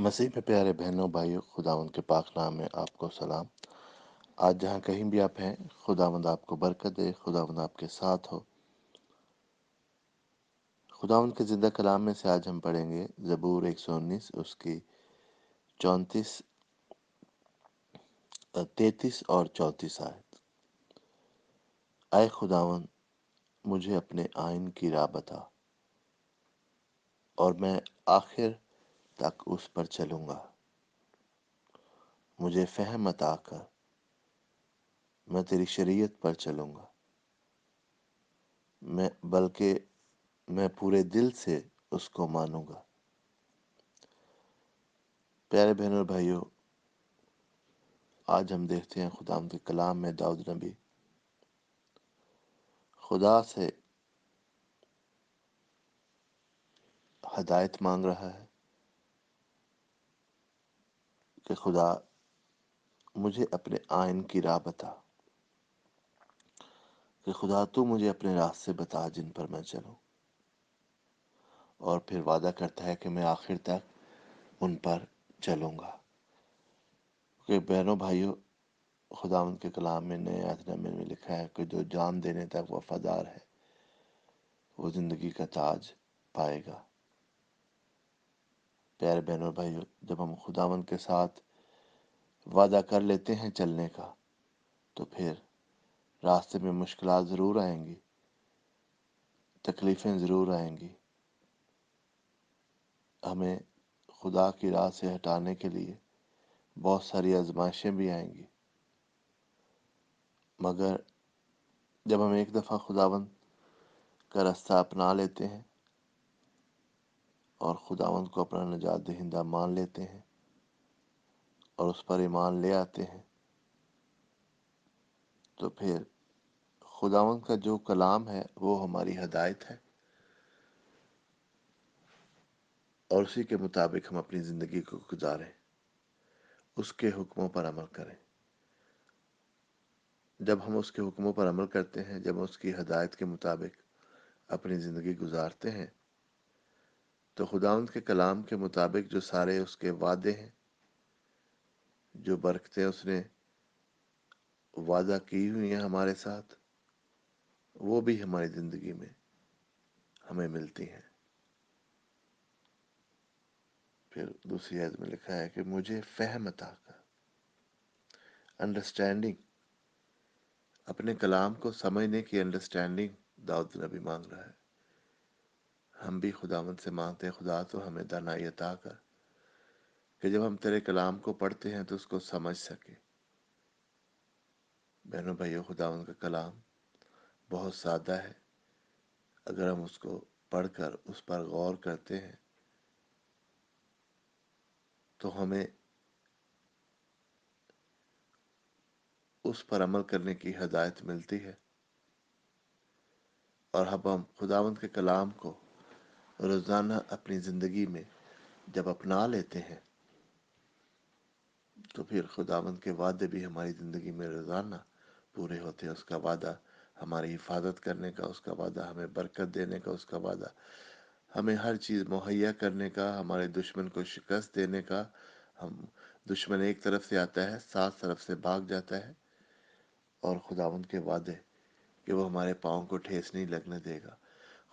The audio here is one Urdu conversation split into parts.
مسیح میں پیارے بہنوں، بھائیوں خدا ان کے پاک نام میں آپ کو سلام۔ آج جہاں کہیں بھی آپ ہیں، خداوند آپ کو برکت دے، خداوند آپ کے ساتھ ہو۔ خدا ان کے زندہ کلام میں سے آج ہم پڑھیں گے زبور ایک سو انیس، اس کی چونتیس تینتیس اور چونتیس آیت۔ اے خداون مجھے اپنے آئین کی راہ بتا اور میں آخر تک اس پر چلوں گا۔ مجھے فہم عطا کر۔ میں تیری شریعت پر چلوں گا۔ میں، بلکہ میں پورے دل سے اس کو مانوں گا۔ پیارے بہن اور بھائیوں، آج ہم دیکھتے ہیں خدا کے کلام میں داؤد نبی۔ خدا سے ہدایت مانگ رہا ہے۔ کہ خدا مجھے اپنے آئین کی راہ بتا، کہ خدا تو مجھے اپنے راستے بتا جن پر میں چلوں۔ اور پھر وعدہ کرتا ہے کہ میں آخر تک ان پر چلوں گا۔ کہ بہنوں بھائیوں، خدا ان کے کلام میں، نئے عہدنامے میں لکھا ہے کہ جو جان دینے تک وفادار ہے، وہ زندگی کا تاج پائے گا۔ پیارے بہنوں بھائیوں، جب ہم خداون کے ساتھ وعدہ کر لیتے ہیں چلنے کا، تو پھر راستے میں مشکلات ضرور آئیں گی، تکلیفیں ضرور آئیں گی۔ ہمیں خدا کی راہ سے ہٹانے کے لیے بہت ساری آزمائشیں بھی آئیں گی۔ مگر جب ہم ایک دفعہ خداون کا راستہ اپنا لیتے ہیں اور خداون کو اپنا نجات دہندہ مان لیتے ہیں اور اس پر ایمان لے آتے ہیں۔ تو پھر خداون کا جو کلام ہے وہ ہماری ہدایت ہے۔ اور اسی کے مطابق ہم اپنی زندگی کو گزاریں۔ اس کے حکموں پر عمل کریں۔ جب ہم اس کے حکموں پر عمل کرتے ہیں، جب ہم اس کی ہدایت کے مطابق اپنی زندگی گزارتے ہیں تو خداوند کے کلام کے مطابق جو سارے اس کے وعدے ہیں، جو برکتیں اس نے وعدہ کی ہوئی ہیں ہمارے ساتھ، وہ بھی ہماری زندگی میں ہمیں ملتی ہیں۔ پھر دوسری عید میں لکھا ہے کہ مجھے فہم عطا کر۔ انڈرسٹینڈنگ اپنے کلام کو سمجھنے کی انڈرسٹینڈنگ داؤد نبی مانگ رہا ہے۔ ہم بھی خدا مند سے مانگتے ہیں، خدا تو ہمیں دانائی عطا کر۔ کہ جب ہم تیرے کلام کو پڑھتے ہیں تو اس کو سمجھ سکیں بہنوں بھائیو خدا ان کا کلام بہت سادہ ہے۔ اگر ہم اس کو پڑھ کر اس پر غور کرتے ہیں تو ہمیں اس پر عمل کرنے کی ہدایت ملتی ہے۔ اور اب ہم خداوند کے کلام کو روزانہ اپنی زندگی میں جب اپنا لیتے ہیں، تو پھر خداوند کے وعدے بھی ہماری زندگی میں روزانہ پورے ہوتے ہیں۔ اس کا وعدہ ہماری حفاظت کرنے کا، اس کا وعدہ ہمیں برکت دینے کا، اس کا وعدہ ہمیں ہر چیز مہیا کرنے کا، ہمارے دشمن کو شکست دینے کا۔ ہم دشمن ایک طرف سے آتا ہے سات طرف سے بھاگ جاتا ہے اور خداوند کے وعدے کہ وہ ہمارے پاؤں کو ٹھیس نہیں لگنے دے گا۔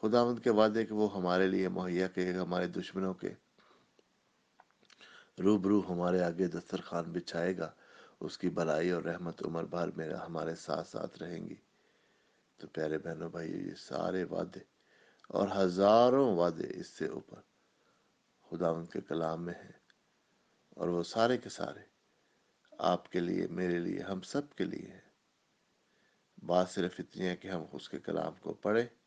خداوند کے وعدے کہ وہ ہمارے لیے مہیا کرے گا، ہمارے دشمنوں کے۔ روبرو ہمارے آگے دسترخوان بچھائے گا۔ اس کی بلائی اور رحمت عمر بھر میں ہمارے ساتھ ساتھ رہیں گی۔ تو پیارے بہنوں بھائی یہ سارے وعدے اور ہزاروں وعدے اس سے اوپر خدا ان کے کلام میں ہیں۔ اور وہ سارے کے سارے آپ کے لیے، میرے لیے، ہم سب کے لیے ہیں۔ بات صرف اتنی ہے کہ ہم اس کے کلام کو پڑھیں۔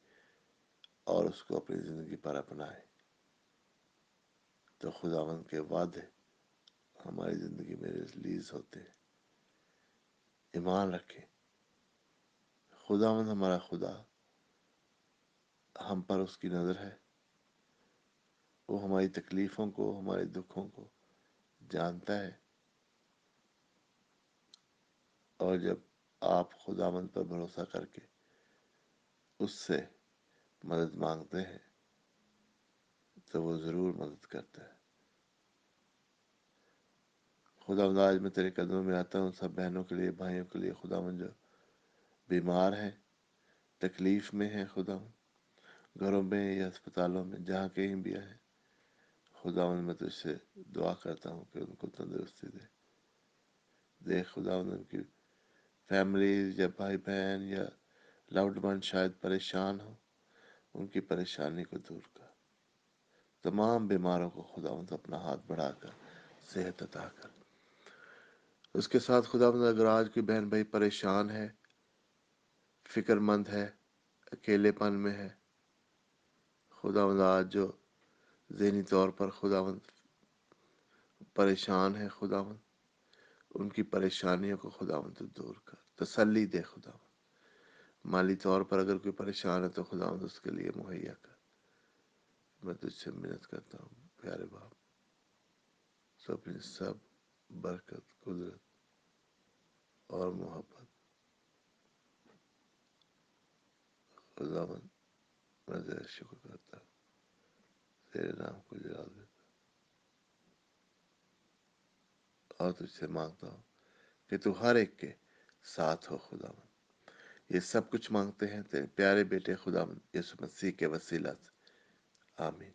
اور اس کو اپنی زندگی پر اپنائیں تو خداون کے وعدے ہماری زندگی میں ریلیز ہوتے ہیں۔ ایمان رکھیں۔ خداون ہمارا خدا، ہم پر اس کی نظر ہے۔ وہ ہماری تکلیفوں کو، ہمارے دکھوں کو جانتا ہے۔ اور جب آپ خدا مند پر بھروسہ کر کے اس سے مدد مانگتے ہیں، تو وہ ضرور مدد کرتا ہے۔ خدا آج میں تیرے قدموں میں آتا ہوں، سب بہنوں کے لیے، بھائیوں کے لیے۔ خدا جو بیمار ہیں، تکلیف میں ہیں خدا۔ گھروں میں یا اسپتالوں میں، جہاں کہیں بھی آئے۔ خدا میں تجھ سے دعا کرتا ہوں کہ ان کو تندرستی دے۔ دے خدا ان کی فیملیز یا بھائی بہن یا لاؤڈ ون شاید پریشان ہو ان کی پریشانی کو دور کر۔ تمام بیماروں کو خدا اپنا ہاتھ بڑھا کر، صحت عطا کر۔ اس کے ساتھ خدا اگر آج کی بہن بھائی پریشان ہے، فکر مند ہے، اکیلے پن میں ہے خدا آج جو ذہنی طور پر خدا پریشان ہے خدا ان کی پریشانیوں کو خدا دور کر۔ تسلی دے خدا مالی طور پر اگر کوئی پریشان ہے تو خدا اس کے لیے مہیا کر میں تجھ سے محنت کرتا ہوں، پیارے باپ۔ سو اپنی سب برکت، قدرت اور محبت خدا میں تیرا شکر کرتا ہوں۔ تیرے نام کو جلال دیتا اور تجھ سے مانگتا ہوں کہ تو ہر ایک کے ساتھ ہو خدا من یہ سب کچھ مانگتے ہیں تیرے پیارے بیٹے خدا یسو مسیح کے وسیلہ سے۔ آمین۔